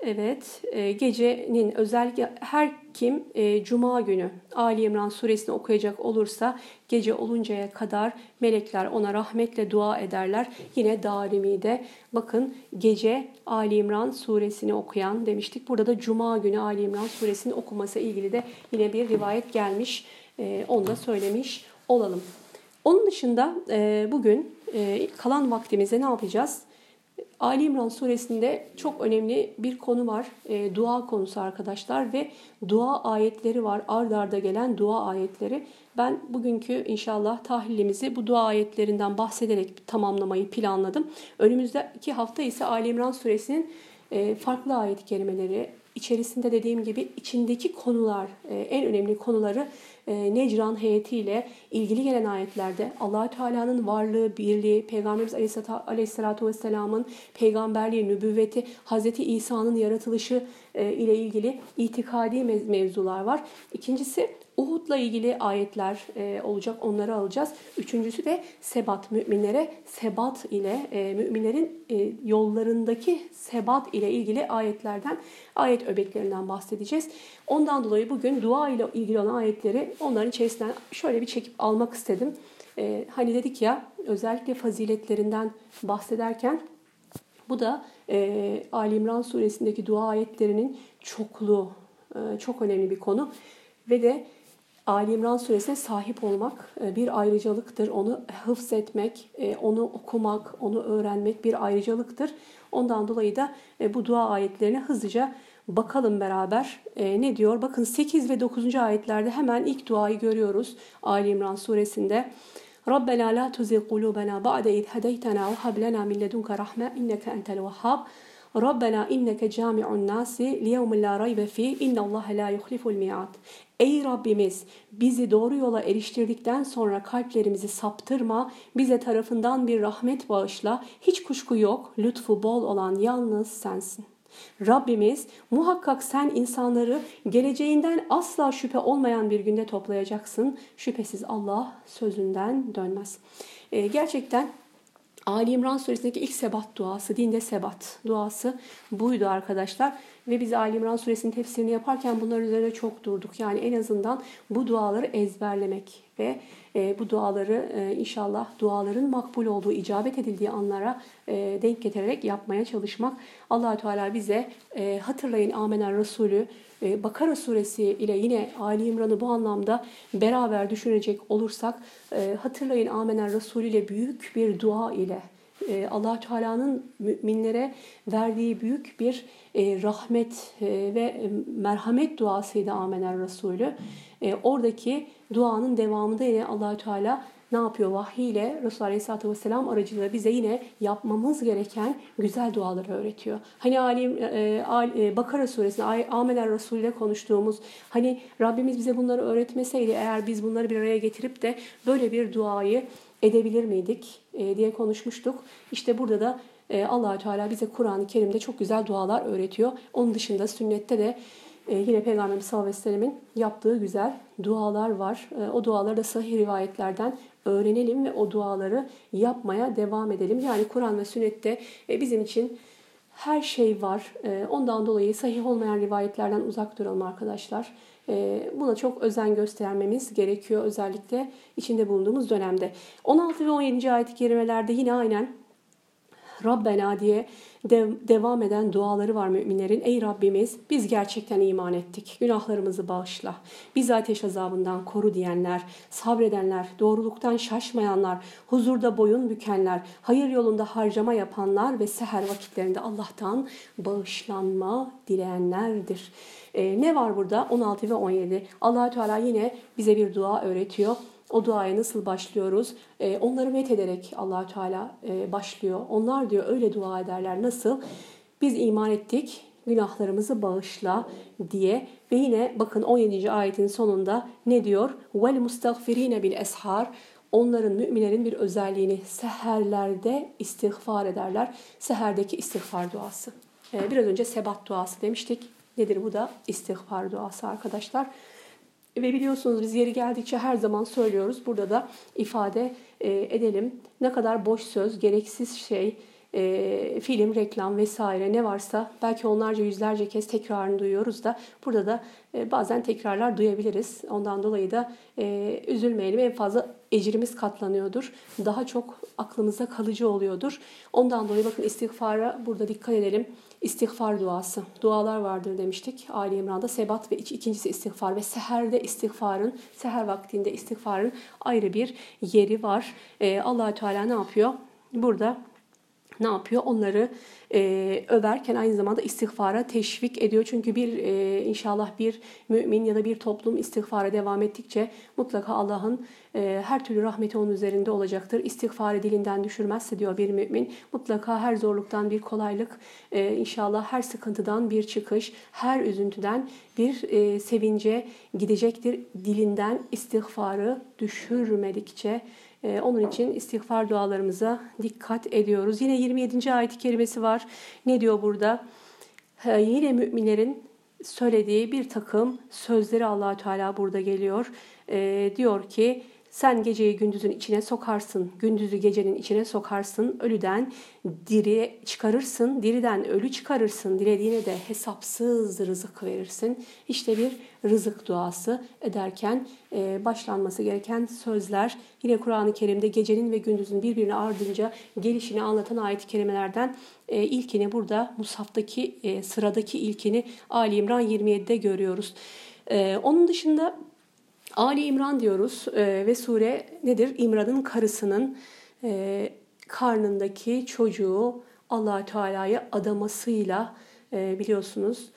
Evet, e, gecenin özellikle her kim e, Cuma günü Ali İmran suresini okuyacak olursa gece oluncaya kadar melekler ona rahmetle dua ederler. Yine Darimi'de bakın gece Ali İmran suresini okuyan demiştik. Burada da Cuma günü Ali İmran suresini okuması ilgili de yine bir rivayet gelmiş. E, onu da söylemiş olalım. Onun dışında bugün kalan vaktimizde ne yapacağız? Ali İmran suresinde çok önemli bir konu var. E, dua konusu arkadaşlar ve dua ayetleri var. Ard arda gelen dua ayetleri. Ben bugünkü inşallah tahlilimizi bu dua ayetlerinden bahsederek tamamlamayı planladım. Önümüzdeki hafta ise Ali İmran suresinin e, farklı ayet kelimeleri, içerisinde dediğim gibi içindeki konular, e, en önemli konuları e, Necran heyetiyle ilgili gelen ayetlerde allah Teala'nın varlığı, birliği, Peygamberimiz Aleyhisselatü Vesselam'ın peygamberliği, nübüvveti, Hazreti İsa'nın yaratılışı e, ile ilgili itikadi mevzular var. İkincisi Uhud'la ilgili ayetler e, olacak onları alacağız. Üçüncüsü de sebat müminlere sebat ile e, müminlerin e, yollarındaki sebat ile ilgili ayetlerden ayet öbeklerinden bahsedeceğiz. Ondan dolayı bugün dua ile ilgili olan ayetleri onların içerisinden şöyle bir çekip almak istedim. Hani dedik ya özellikle faziletlerinden bahsederken bu da e, Ali İmran suresindeki dua ayetlerinin çokluğu e, çok önemli bir konu ve de Ali İmran suresine sahip olmak e, bir ayrıcalıktır. Onu hıfz e, onu okumak, onu öğrenmek bir ayrıcalıktır. Ondan dolayı da e, bu dua ayetlerine hızlıca bakalım beraber. Ne diyor? Bakın 8 ve 9. ayetlerde hemen ilk duayı görüyoruz Ali İmran suresinde. Rabbena la tuzigh kulubena ba'de iz hedeytena ve hab lena min ledunke rahme inneke entel vehhab. Rabbena inneke cami'un nasi liyevmin la raybe fi innallaha la yuhliful mi'at. Ey Rabbimiz bizi doğru yola eriştirdikten sonra kalplerimizi saptırma, bize tarafından bir rahmet bağışla, hiç kuşku yok, lütfu bol olan yalnız sensin. Rabbimiz muhakkak sen insanları geleceğinden asla şüphe olmayan bir günde toplayacaksın. Şüphesiz Allah sözünden dönmez. Ee, gerçekten Ali İmran suresindeki ilk sebat duası, dinde sebat duası buydu arkadaşlar. Ve biz Ali İmran suresinin tefsirini yaparken bunların üzerine çok durduk. Yani en azından bu duaları ezberlemek ve e, bu duaları e, inşallah duaların makbul olduğu, icabet edildiği anlara e, denk getirerek yapmaya çalışmak. allah Teala bize e, hatırlayın Amener Resulü Bakara suresi ile yine Ali İmran'ı bu anlamda beraber düşünecek olursak e, hatırlayın Amener Resulü ile büyük bir dua ile e, allah Teala'nın müminlere verdiği büyük bir e, rahmet e, ve merhamet duasıydı Amener Resulü. Oradaki duanın devamında yine allah Teala ne yapıyor? Vahiy ile Resulullah Aleyhisselatü Vesselam aracılığıyla bize yine yapmamız gereken güzel duaları öğretiyor. Hani Ali, e, Bakara suresinde Amener Resulü ile konuştuğumuz hani Rabbimiz bize bunları öğretmeseydi eğer biz bunları bir araya getirip de böyle bir duayı edebilir miydik e, diye konuşmuştuk. İşte burada da e, allah Teala bize Kur'an-ı Kerim'de çok güzel dualar öğretiyor. Onun dışında sünnette de e, yine Peygamberimiz sallallahu aleyhi ve sellemin yaptığı güzel dualar var. E, o duaları da sahih rivayetlerden öğrenelim ve o duaları yapmaya devam edelim. Yani Kur'an ve sünnette e, bizim için her şey var. E, ondan dolayı sahih olmayan rivayetlerden uzak duralım arkadaşlar. Buna çok özen göstermemiz gerekiyor özellikle içinde bulunduğumuz dönemde. 16 ve 17. ayet-i kerimelerde yine aynen Rabbena diye dev, devam eden duaları var müminlerin. Ey Rabbimiz biz gerçekten iman ettik. Günahlarımızı bağışla. Bizi ateş azabından koru diyenler, sabredenler, doğruluktan şaşmayanlar, huzurda boyun bükenler, hayır yolunda harcama yapanlar ve seher vakitlerinde Allah'tan bağışlanma dileyenlerdir. Ee, ne var burada? 16 ve 17. allah Teala yine bize bir dua öğretiyor. O duaya nasıl başlıyoruz? Ee, onları met ederek allah Teala e, başlıyor. Onlar diyor öyle dua ederler. Nasıl? Biz iman ettik, günahlarımızı bağışla diye ve yine bakın 17. ayetin sonunda ne diyor? Vel mustagfirine bil eshar onların müminlerin bir özelliğini seherlerde istiğfar ederler. Seherdeki istiğfar duası. Ee, biraz önce sebat duası demiştik. Nedir bu da? İstiğfar duası arkadaşlar. Ve biliyorsunuz biz yeri geldikçe her zaman söylüyoruz. Burada da ifade e, edelim. Ne kadar boş söz, gereksiz şey, e, film, reklam vesaire ne varsa belki onlarca yüzlerce kez tekrarını duyuyoruz da burada da e, bazen tekrarlar duyabiliriz. Ondan dolayı da e, üzülmeyelim. En fazla ecrimiz katlanıyordur. Daha çok aklımızda kalıcı oluyordur. Ondan dolayı bakın istiğfara burada dikkat edelim. İstiğfar duası. Dualar vardır demiştik. Ali İmran'da sebat ve ikincisi istiğfar ve seherde istiğfarın, seher vaktinde istiğfarın ayrı bir yeri var. Ee, allah Teala ne yapıyor? Burada ne yapıyor? Onları e, överken aynı zamanda istiğfara teşvik ediyor. Çünkü bir e, inşallah bir mümin ya da bir toplum istiğfara devam ettikçe mutlaka Allah'ın e, her türlü rahmeti onun üzerinde olacaktır. İstiğfarı dilinden düşürmezse diyor bir mümin mutlaka her zorluktan bir kolaylık, e, inşallah her sıkıntıdan bir çıkış, her üzüntüden bir e, sevince gidecektir. Dilinden istiğfarı düşürmedikçe onun için istiğfar dualarımıza dikkat ediyoruz. Yine 27. ayet-i kerimesi var. Ne diyor burada? Yine müminlerin söylediği bir takım sözleri allah Teala burada geliyor. Ee, diyor ki sen geceyi gündüzün içine sokarsın, gündüzü gecenin içine sokarsın, ölüden diri çıkarırsın, diriden ölü çıkarırsın, dilediğine de hesapsız rızık verirsin. İşte bir rızık duası ederken e, başlanması gereken sözler. Yine Kur'an-ı Kerim'de gecenin ve gündüzün birbirine ardınca gelişini anlatan ayet-i kerimelerden e, ilkini burada Musaf'taki e, sıradaki ilkini Ali İmran 27'de görüyoruz. Onun dışında Ali İmran diyoruz e, ve sure nedir? İmran'ın karısının e, karnındaki çocuğu allah Teala'ya adamasıyla e, biliyorsunuz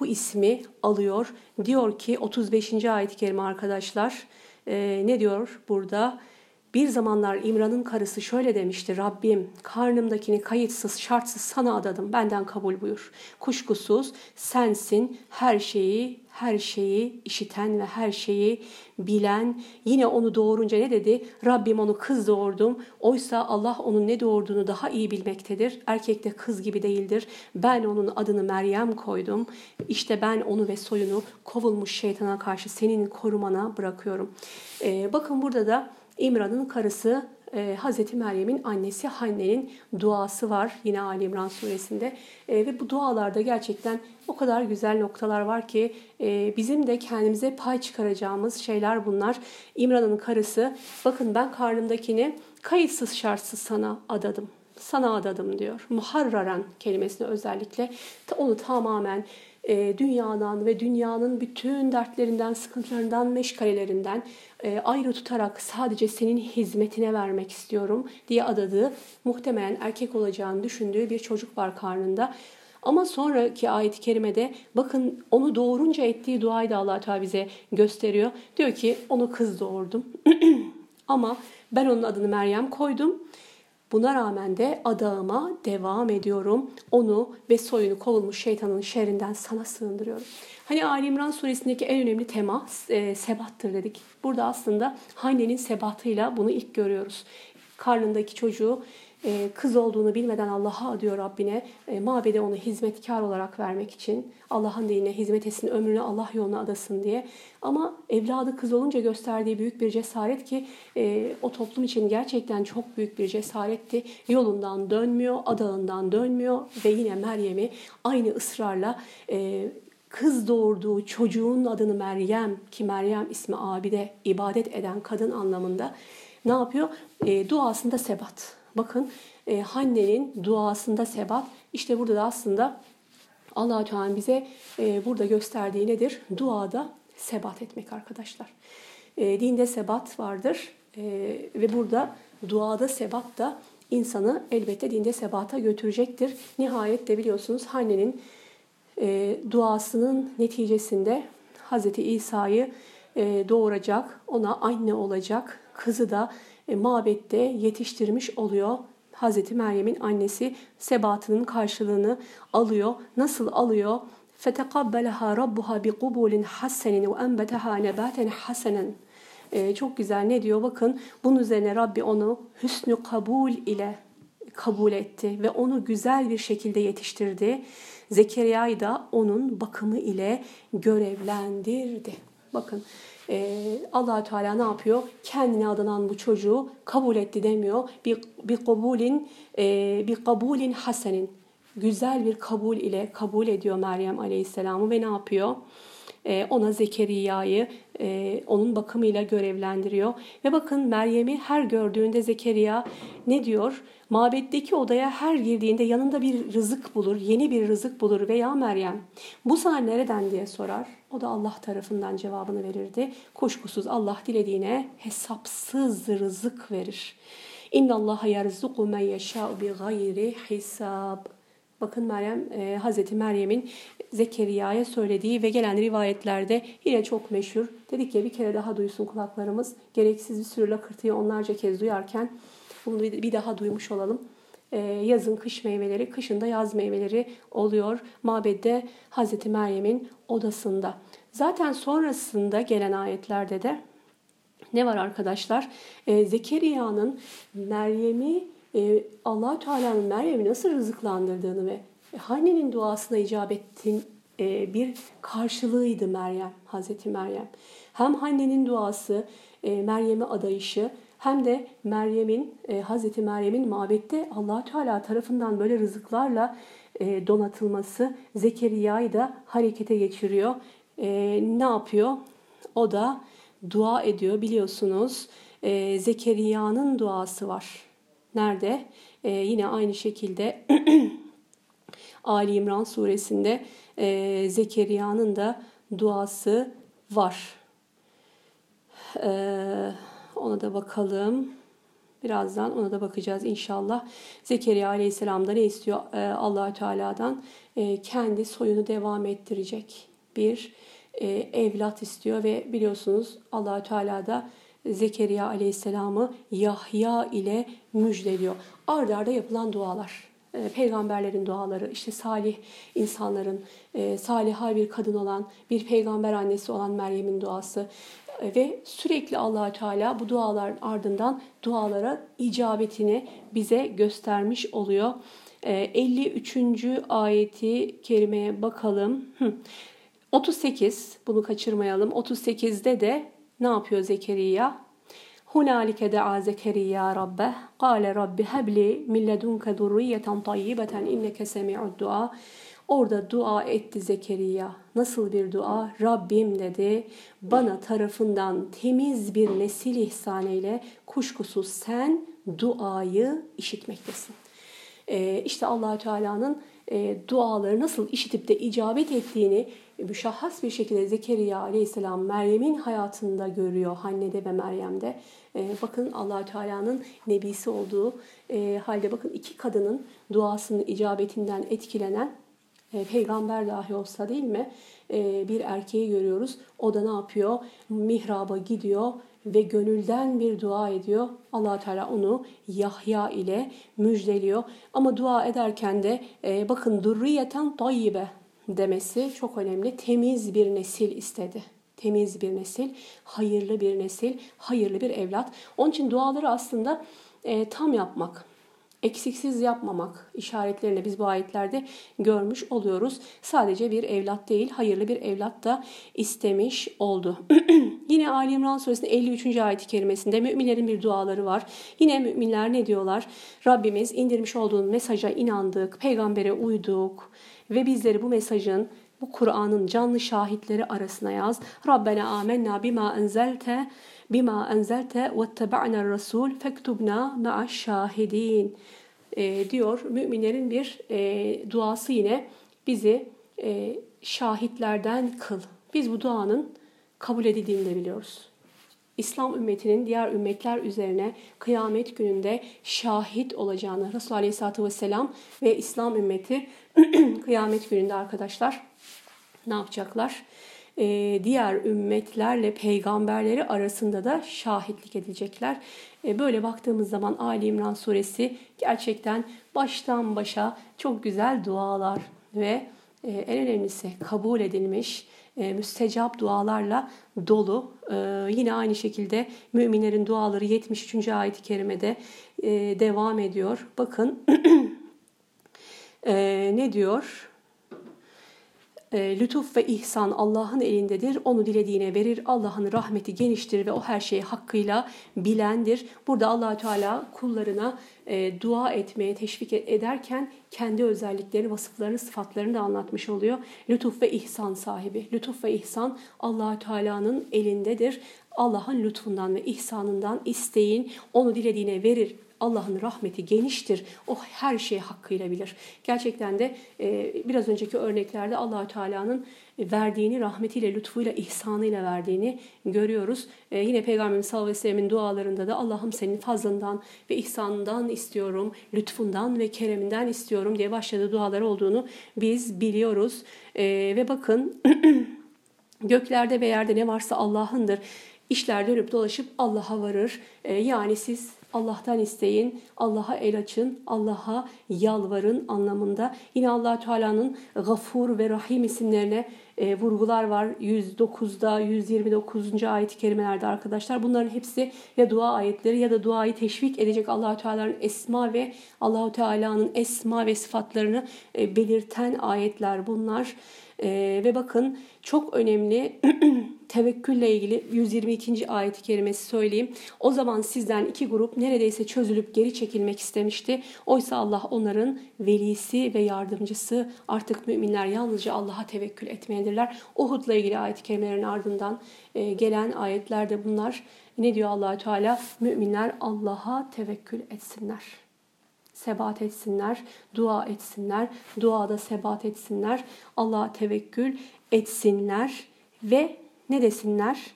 bu ismi alıyor. Diyor ki 35. ayet-i kerime arkadaşlar ne diyor burada? Bir zamanlar İmran'ın karısı şöyle demişti. Rabbim karnımdakini kayıtsız şartsız sana adadım. Benden kabul buyur. Kuşkusuz sensin her şeyi her şeyi işiten ve her şeyi bilen. Yine onu doğurunca ne dedi? Rabbim onu kız doğurdum. Oysa Allah onun ne doğurduğunu daha iyi bilmektedir. Erkek de kız gibi değildir. Ben onun adını Meryem koydum. İşte ben onu ve soyunu kovulmuş şeytana karşı senin korumana bırakıyorum. Ee, bakın burada da İmran'ın karısı e, Hazreti Meryem'in annesi Hanne'nin duası var yine Ali İmran suresinde e, ve bu dualarda gerçekten o kadar güzel noktalar var ki e, bizim de kendimize pay çıkaracağımız şeyler bunlar. İmran'ın karısı bakın ben karnımdakini kayıtsız şartsız sana adadım sana adadım diyor. Muharraran kelimesini özellikle onu tamamen e, dünyadan ve dünyanın bütün dertlerinden, sıkıntılarından, meşgalelerinden e, ayrı tutarak sadece senin hizmetine vermek istiyorum diye adadığı muhtemelen erkek olacağını düşündüğü bir çocuk var karnında. Ama sonraki ayet-i kerimede bakın onu doğurunca ettiği duayı da allah Teala bize gösteriyor. Diyor ki onu kız doğurdum <clears throat> ama ben onun adını Meryem koydum. Buna rağmen de adağıma devam ediyorum. Onu ve soyunu kovulmuş şeytanın şerrinden sana sığındırıyorum. Hani Ali İmran suresindeki en önemli tema e, sebattır dedik. Burada aslında Hanne'nin sebatıyla bunu ilk görüyoruz. Karnındaki çocuğu kız olduğunu bilmeden Allah'a adıyor Rabbine. E, mabede onu hizmetkar olarak vermek için. Allah'ın dinine hizmet etsin, ömrünü Allah yoluna adasın diye. Ama evladı kız olunca gösterdiği büyük bir cesaret ki e, o toplum için gerçekten çok büyük bir cesaretti. Yolundan dönmüyor, adağından dönmüyor ve yine Meryem'i aynı ısrarla kız doğurduğu çocuğun adını Meryem ki Meryem ismi abide ibadet eden kadın anlamında ne yapıyor? E, duasında sebat. Bakın e, Hanne'nin duasında sebat. İşte burada da aslında allah Teala bize e, burada gösterdiği nedir? Duada sebat etmek arkadaşlar. E, dinde sebat vardır e, ve burada duada sebat da insanı elbette dinde sebata götürecektir. Nihayet de biliyorsunuz Hanne'nin e, duasının neticesinde Hz. İsa'yı e, doğuracak, ona anne olacak, kızı da mabette yetiştirmiş oluyor. Hazreti Meryem'in annesi sebatının karşılığını alıyor. Nasıl alıyor? فَتَقَبَّلَهَا رَبُّهَا بِقُبُولٍ حَسَّنٍ وَاَنْبَتَهَا نَبَاتًا حَسَنًا ee, çok güzel ne diyor bakın bunun üzerine Rabbi onu hüsnü kabul ile kabul etti ve onu güzel bir şekilde yetiştirdi. Zekeriya'yı da onun bakımı ile görevlendirdi. Bakın e, allah Teala ne yapıyor? Kendine adanan bu çocuğu kabul etti demiyor. Bir, bir kabulin e, bir kabulin hasenin güzel bir kabul ile kabul ediyor Meryem Aleyhisselam'ı ve ne yapıyor? E, ona Zekeriya'yı e, onun bakımıyla görevlendiriyor. Ve bakın Meryem'i her gördüğünde Zekeriya ne diyor? Mabetteki odaya her girdiğinde yanında bir rızık bulur, yeni bir rızık bulur veya Meryem bu sana nereden diye sorar. O da Allah tarafından cevabını verirdi. Kuşkusuz Allah dilediğine hesapsız rızık verir. İnna Allah yerzuku men yeşâ'u bi gayri hisab. Bakın Meryem, e, Hazreti Meryem'in Zekeriya'ya söylediği ve gelen rivayetlerde yine çok meşhur. Dedik ya bir kere daha duysun kulaklarımız. Gereksiz bir sürü lakırtıyı onlarca kez duyarken bunu bir daha duymuş olalım. Ee, yazın kış meyveleri, kışında yaz meyveleri oluyor. Mabedde Hazreti Meryem'in odasında. Zaten sonrasında gelen ayetlerde de ne var arkadaşlar? Ee, Zekeriya'nın Meryem'i e, allah Teala'nın Meryem'i nasıl rızıklandırdığını ve Hanne'nin duasına icabettin e, bir karşılığıydı Meryem, Hazreti Meryem. Hem Hanne'nin duası, e, Meryem'e adayışı hem de Meryem'in, e, Hazreti Meryem'in mabette allah Teala tarafından böyle rızıklarla donatılması Zekeriya'yı da harekete geçiriyor. Ne yapıyor? O da dua ediyor biliyorsunuz. E, Zekeriya'nın duası var. Nerede? Yine aynı şekilde <clears throat> Ali İmran suresinde e, Zekeriya'nın da duası var. Eee ona da bakalım. Birazdan ona da bakacağız inşallah. Zekeriya Aleyhisselam da ne istiyor ee, allah Teala'dan? Ee, kendi soyunu devam ettirecek bir e, evlat istiyor ve biliyorsunuz allah Teala da Zekeriya Aleyhisselam'ı Yahya ile müjdeliyor. Arda arda yapılan dualar. E, peygamberlerin duaları, işte salih insanların, e, salihal bir kadın olan, bir peygamber annesi olan Meryem'in duası, ve sürekli allah Teala bu duaların ardından dualara icabetini bize göstermiş oluyor. 53. Ee, ayeti kerimeye bakalım. 38 bunu kaçırmayalım. 38'de de ne yapıyor Zekeriya? Hunalike da'a Zekeriya rabbeh. Kale rabbi hebli min ledunke zurriyeten tayyibeten inneke semi'ud dua. Orada dua etti Zekeriya. Nasıl bir dua? Rabbim dedi. Bana tarafından temiz bir nesil ihsan eyle. Kuşkusuz sen duayı işitmektesin. Ee, işte allah Teala'nın e, duaları nasıl işitip de icabet ettiğini müşahhas bir şekilde Zekeriya aleyhisselam Meryem'in hayatında görüyor. Hanne'de ve Meryem'de. E, bakın allah Teala'nın nebisi olduğu e, halde bakın iki kadının duasının icabetinden etkilenen e, peygamber dahi olsa değil mi e, bir erkeği görüyoruz. O da ne yapıyor? Mihraba gidiyor ve gönülden bir dua ediyor. allah Teala onu Yahya ile müjdeliyor. Ama dua ederken de e, bakın durriyeten tayyibe demesi çok önemli. Temiz bir nesil istedi. Temiz bir nesil, hayırlı bir nesil, hayırlı bir evlat. Onun için duaları aslında e, tam yapmak eksiksiz yapmamak işaretlerini biz bu ayetlerde görmüş oluyoruz. Sadece bir evlat değil, hayırlı bir evlat da istemiş oldu. <clears throat> Yine Ali İmran suresinin 53. ayet-i kerimesinde müminlerin bir duaları var. Yine müminler ne diyorlar? Rabbimiz indirmiş olduğun mesaja inandık, peygambere uyduk ve bizleri bu mesajın bu Kur'an'ın canlı şahitleri arasına yaz. Rabbena amenna bima enzelte bima enzelte vettebe'na rasul fektubna ma'aş şahidin diyor. Müminlerin bir e, duası yine bizi e, şahitlerden kıl. Biz bu duanın kabul edildiğini de biliyoruz. İslam ümmetinin diğer ümmetler üzerine kıyamet gününde şahit olacağını Resulullah Aleyhisselatü Vesselam ve İslam ümmeti <clears throat> kıyamet gününde arkadaşlar ne yapacaklar? Ee, diğer ümmetlerle peygamberleri arasında da şahitlik edecekler. Ee, böyle baktığımız zaman Ali İmran suresi gerçekten baştan başa çok güzel dualar ve e, en önemlisi kabul edilmiş e, müstecap dualarla dolu. E, yine aynı şekilde müminlerin duaları 73. ayet-i kerimede devam ediyor. Bakın <clears throat> ne diyor? E, lütuf ve ihsan Allah'ın elindedir. Onu dilediğine verir. Allah'ın rahmeti geniştir ve o her şeyi hakkıyla bilendir. Burada allah Teala kullarına e, dua etmeye teşvik ederken kendi özellikleri, vasıflarını, sıfatlarını da anlatmış oluyor. Lütuf ve ihsan sahibi. Lütuf ve ihsan allah Teala'nın elindedir. Allah'ın lütfundan ve ihsanından isteyin. Onu dilediğine verir. Allah'ın rahmeti geniştir. O her şeyi hakkıyla bilir. Gerçekten de e, biraz önceki örneklerde allah Teala'nın verdiğini, rahmetiyle, lütfuyla, ihsanıyla verdiğini görüyoruz. E, yine Peygamberimiz sallallahu aleyhi ve sellemin dualarında da Allah'ım senin fazlından ve ihsanından istiyorum, lütfundan ve kereminden istiyorum diye başladığı dualar olduğunu biz biliyoruz. E, ve bakın <clears throat> göklerde ve yerde ne varsa Allah'ındır. İşler dönüp dolaşıp Allah'a varır. E, yani siz Allah'tan isteyin, Allah'a el açın, Allah'a yalvarın anlamında. Yine allah Teala'nın Gafur ve Rahim isimlerine e, vurgular var. 109'da, 129. ayet-i kerimelerde arkadaşlar. Bunların hepsi ya dua ayetleri ya da duayı teşvik edecek allah Teala'nın esma ve allah Teala'nın esma ve sıfatlarını e, belirten ayetler bunlar. E, ve bakın çok önemli <clears throat> tevekkülle ilgili 122. ayet-i kerimesi söyleyeyim. O zaman sizden iki grup neredeyse çözülüp geri çekilmek istemişti. Oysa Allah onların velisi ve yardımcısı. Artık müminler yalnızca Allah'a tevekkül etmelidirler. Uhud'la ilgili ayet-i kerimelerin ardından e, gelen ayetlerde bunlar. Ne diyor allah Teala? Müminler Allah'a tevekkül etsinler sebat etsinler, dua etsinler, duada sebat etsinler, Allah'a tevekkül etsinler ve ne desinler?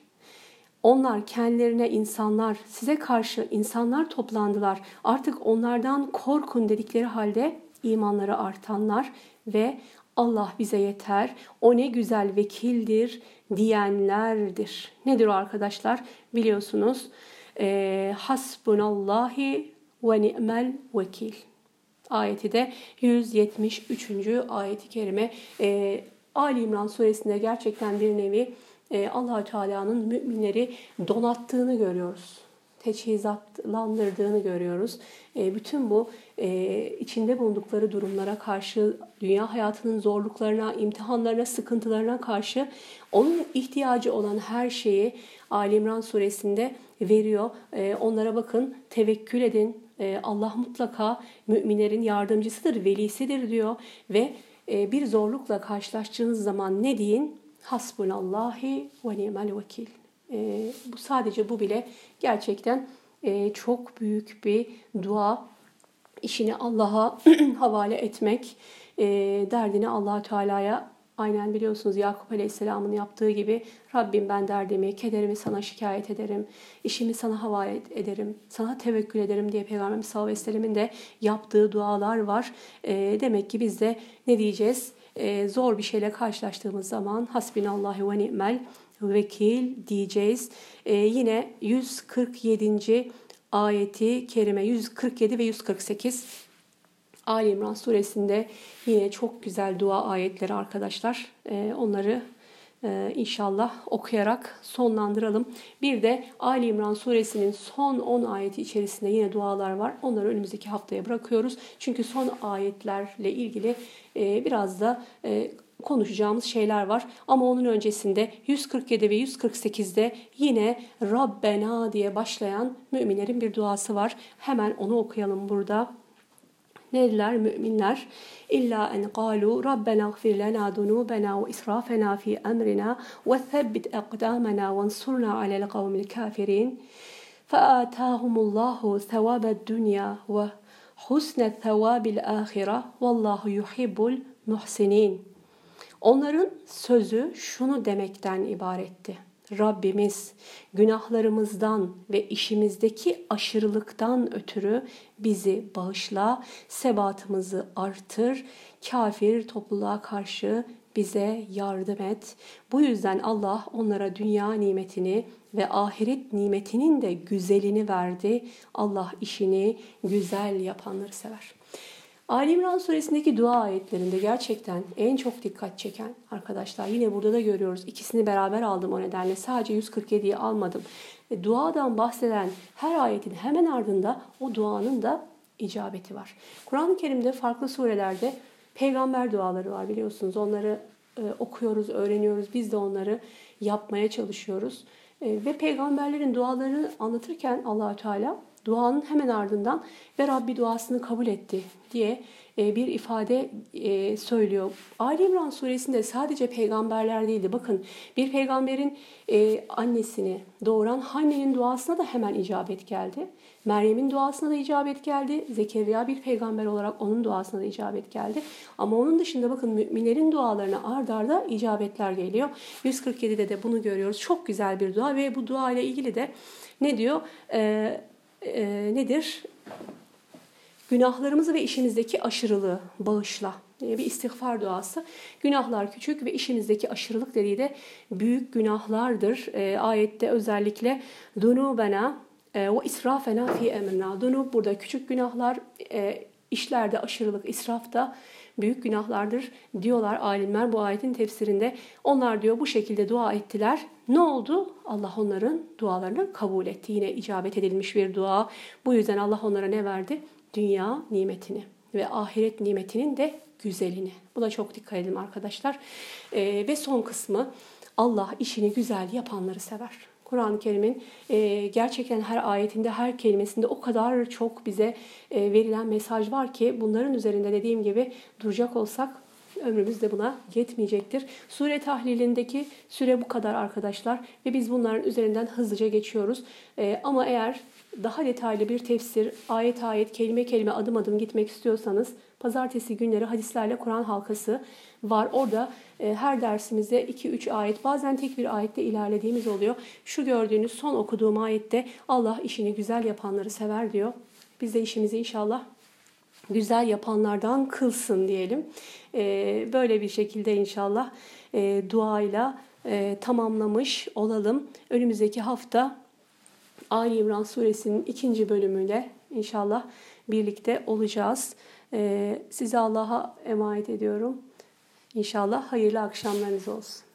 Onlar kendilerine insanlar, size karşı insanlar toplandılar. Artık onlardan korkun dedikleri halde imanları artanlar ve Allah bize yeter, o ne güzel vekildir diyenlerdir. Nedir o arkadaşlar? Biliyorsunuz e, hasbunallahi ve ni'mel vekil. Ayeti de 173. ayeti kerime. E, Ali İmran suresinde gerçekten bir nevi e, allah Teala'nın müminleri donattığını görüyoruz. Teçhizatlandırdığını görüyoruz. E, bütün bu e, içinde bulundukları durumlara karşı, dünya hayatının zorluklarına, imtihanlarına, sıkıntılarına karşı onun ihtiyacı olan her şeyi Ali İmran suresinde veriyor. E, onlara bakın, tevekkül edin. E, Allah mutlaka müminlerin yardımcısıdır, velisidir diyor ve e, bir zorlukla karşılaştığınız zaman ne deyin? Hasbunallahi ve ni'mel vekil. E, bu sadece bu bile gerçekten e, çok büyük bir dua. İşini Allah'a <clears throat> havale etmek, e, derdini allah Teala'ya Aynen biliyorsunuz Yakup Aleyhisselam'ın yaptığı gibi Rabbim ben derdimi, kederimi sana şikayet ederim, işimi sana havale ederim, sana tevekkül ederim diye Peygamberimiz sallallahu aleyhi ve sellemin de yaptığı dualar var. E, demek ki biz de ne diyeceğiz? E, zor bir şeyle karşılaştığımız zaman hasbinallahi ve ni'mel vekil diyeceğiz. E, yine 147. ayeti kerime 147 ve 148 Ali İmran suresinde yine çok güzel dua ayetleri arkadaşlar. Ee, onları e, inşallah okuyarak sonlandıralım. Bir de Ali İmran suresinin son 10 ayeti içerisinde yine dualar var. Onları önümüzdeki haftaya bırakıyoruz. Çünkü son ayetlerle ilgili e, biraz da e, konuşacağımız şeyler var. Ama onun öncesinde 147 ve 148'de yine Rabbena diye başlayan müminlerin bir duası var. Hemen onu okuyalım burada. Nediler müminler? İlla en qalu Rabbena gfir lana dunubena ve israfena fi emrina ve thabbit aqdamana ve ansurna alel kavmil kafirin. فآتاهم الله ثواب الدنيا وحسن الثواب الآخرة والله يحب المحسنين. Onların sözü şunu demekten ibaretti. Rabbimiz günahlarımızdan ve işimizdeki aşırılıktan ötürü bizi bağışla, sebatımızı artır, kafir topluluğa karşı bize yardım et. Bu yüzden Allah onlara dünya nimetini ve ahiret nimetinin de güzelini verdi. Allah işini güzel yapanları sever. Ali İmran suresindeki dua ayetlerinde gerçekten en çok dikkat çeken arkadaşlar yine burada da görüyoruz. İkisini beraber aldım o nedenle sadece 147'yi almadım. E, duadan bahseden her ayetin hemen ardında o duanın da icabeti var. Kur'an-ı Kerim'de farklı surelerde peygamber duaları var biliyorsunuz. Onları e, okuyoruz, öğreniyoruz. Biz de onları yapmaya çalışıyoruz. E, ve peygamberlerin dualarını anlatırken allah Teala duanın hemen ardından ve Rabbi duasını kabul etti diye e, bir ifade e, söylüyor. Ali İmran suresinde sadece peygamberler değildi. Bakın bir peygamberin e, annesini doğuran Hanne'nin duasına da hemen icabet geldi. Meryem'in duasına da icabet geldi. Zekeriya bir peygamber olarak onun duasına da icabet geldi. Ama onun dışında bakın müminlerin dualarına ard arda icabetler geliyor. 147'de de bunu görüyoruz. Çok güzel bir dua ve bu dua ile ilgili de ne diyor? Ee, e, nedir? Günahlarımızı ve işimizdeki aşırılığı bağışla. Bir istiğfar duası. Günahlar küçük ve işimizdeki aşırılık dediği de büyük günahlardır. E, ayette özellikle dunubena e, ve israfena fi emrina. Dunub burada küçük günahlar, e, işlerde aşırılık, israf da büyük günahlardır diyorlar alimler bu ayetin tefsirinde. Onlar diyor bu şekilde dua ettiler. Ne oldu? Allah onların dualarını kabul etti. Yine icabet edilmiş bir dua. Bu yüzden Allah onlara ne verdi? Dünya nimetini ve ahiret nimetinin de güzelini. Buna çok dikkat edin arkadaşlar. Ee, ve son kısmı Allah işini güzel yapanları sever. Kur'an-ı Kerim'in e, gerçekten her ayetinde, her kelimesinde o kadar çok bize e, verilen mesaj var ki bunların üzerinde dediğim gibi duracak olsak ömrümüz de buna yetmeyecektir. Sure tahlilindeki süre bu kadar arkadaşlar ve biz bunların üzerinden hızlıca geçiyoruz. E, ama eğer daha detaylı bir tefsir, ayet ayet, kelime kelime adım adım gitmek istiyorsanız pazartesi günleri hadislerle Kur'an halkası var. Orada her dersimizde 2-3 ayet bazen tek bir ayette ilerlediğimiz oluyor. Şu gördüğünüz son okuduğum ayette Allah işini güzel yapanları sever diyor. Biz de işimizi inşallah güzel yapanlardan kılsın diyelim. E, böyle bir şekilde inşallah e, duayla e, tamamlamış olalım. Önümüzdeki hafta Ali İmran suresinin ikinci bölümüyle inşallah birlikte olacağız. Size Allah'a emanet ediyorum. İnşallah hayırlı akşamlarınız olsun.